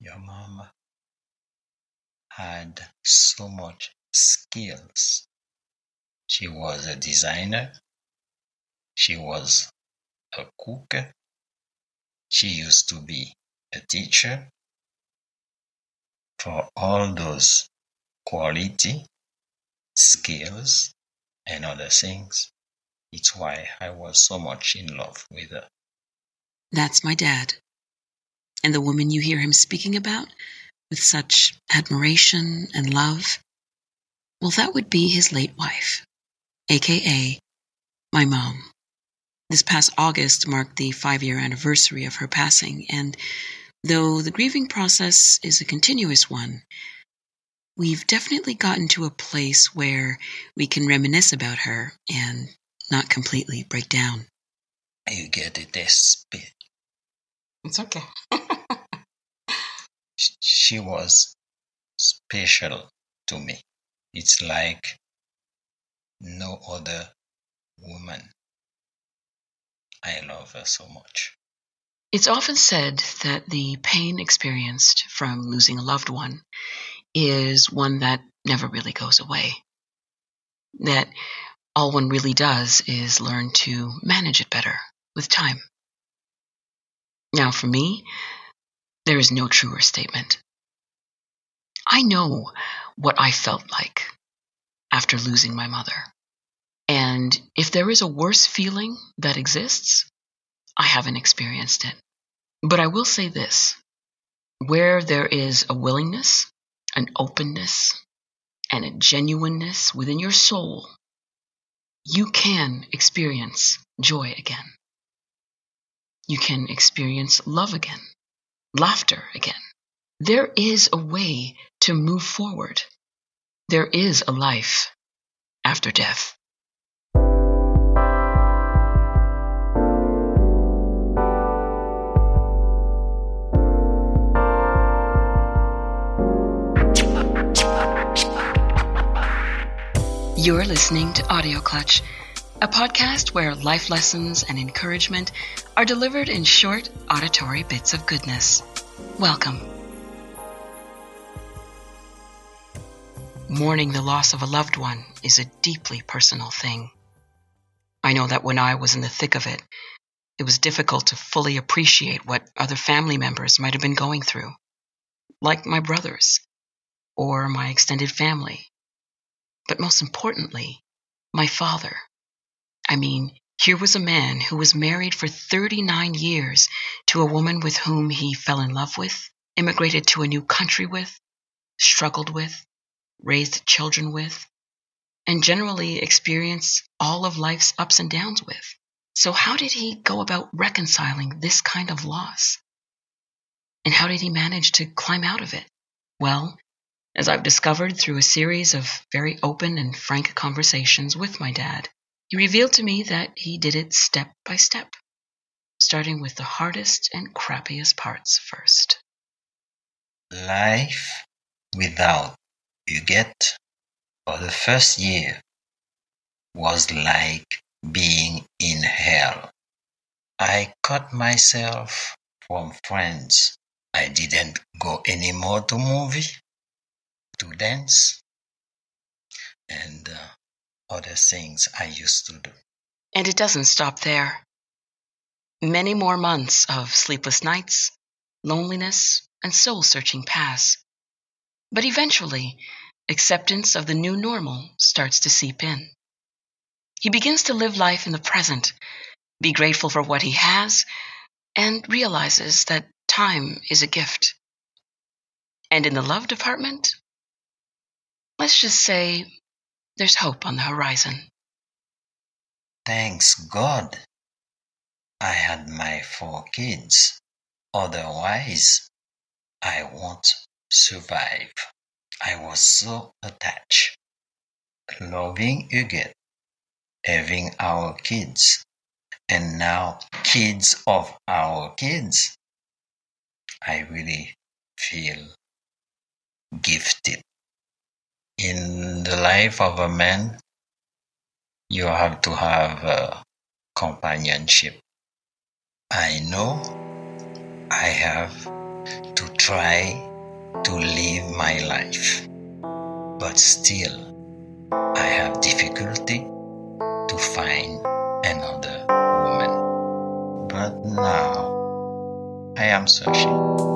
Your mom had so much skills. She was a designer. She was a cook. She used to be a teacher. For all those quality, skills, and other things, it's why I was so much in love with her. That's my dad. And the woman you hear him speaking about with such admiration and love, well, that would be his late wife, aka my mom. This past August marked the five year anniversary of her passing, and though the grieving process is a continuous one, we've definitely gotten to a place where we can reminisce about her and not completely break down. You get it, SP. It's okay. She was special to me. It's like no other woman. I love her so much. It's often said that the pain experienced from losing a loved one is one that never really goes away. That all one really does is learn to manage it better with time. Now, for me, there is no truer statement. I know what I felt like after losing my mother. And if there is a worse feeling that exists, I haven't experienced it. But I will say this where there is a willingness, an openness, and a genuineness within your soul, you can experience joy again. You can experience love again, laughter again. There is a way to move forward. There is a life after death. You're listening to Audio Clutch, a podcast where life lessons and encouragement are delivered in short auditory bits of goodness. Welcome. Mourning the loss of a loved one is a deeply personal thing. I know that when I was in the thick of it, it was difficult to fully appreciate what other family members might have been going through, like my brothers or my extended family but most importantly, my father. I mean, here was a man who was married for 39 years to a woman with whom he fell in love with, immigrated to a new country with, struggled with, raised children with, and generally experienced all of life's ups and downs with. So, how did he go about reconciling this kind of loss? And how did he manage to climb out of it? Well, as I've discovered through a series of very open and frank conversations with my dad. He revealed to me that he did it step by step, starting with the hardest and crappiest parts first. Life without Huguette for the first year was like being in hell. I cut myself from friends. I didn't go anymore to movie to dance and uh, other things I used to do. And it doesn't stop there. Many more months of sleepless nights, loneliness, and soul searching pass. But eventually, acceptance of the new normal starts to seep in. He begins to live life in the present, be grateful for what he has, and realizes that time is a gift. And in the love department, Let's just say there's hope on the horizon. Thanks God I had my four kids. Otherwise, I won't survive. I was so attached. Loving Huguette, having our kids, and now kids of our kids. I really feel gifted in the life of a man, you have to have uh, companionship. I know I have to try to live my life, but still I have difficulty to find another woman. But now I am searching.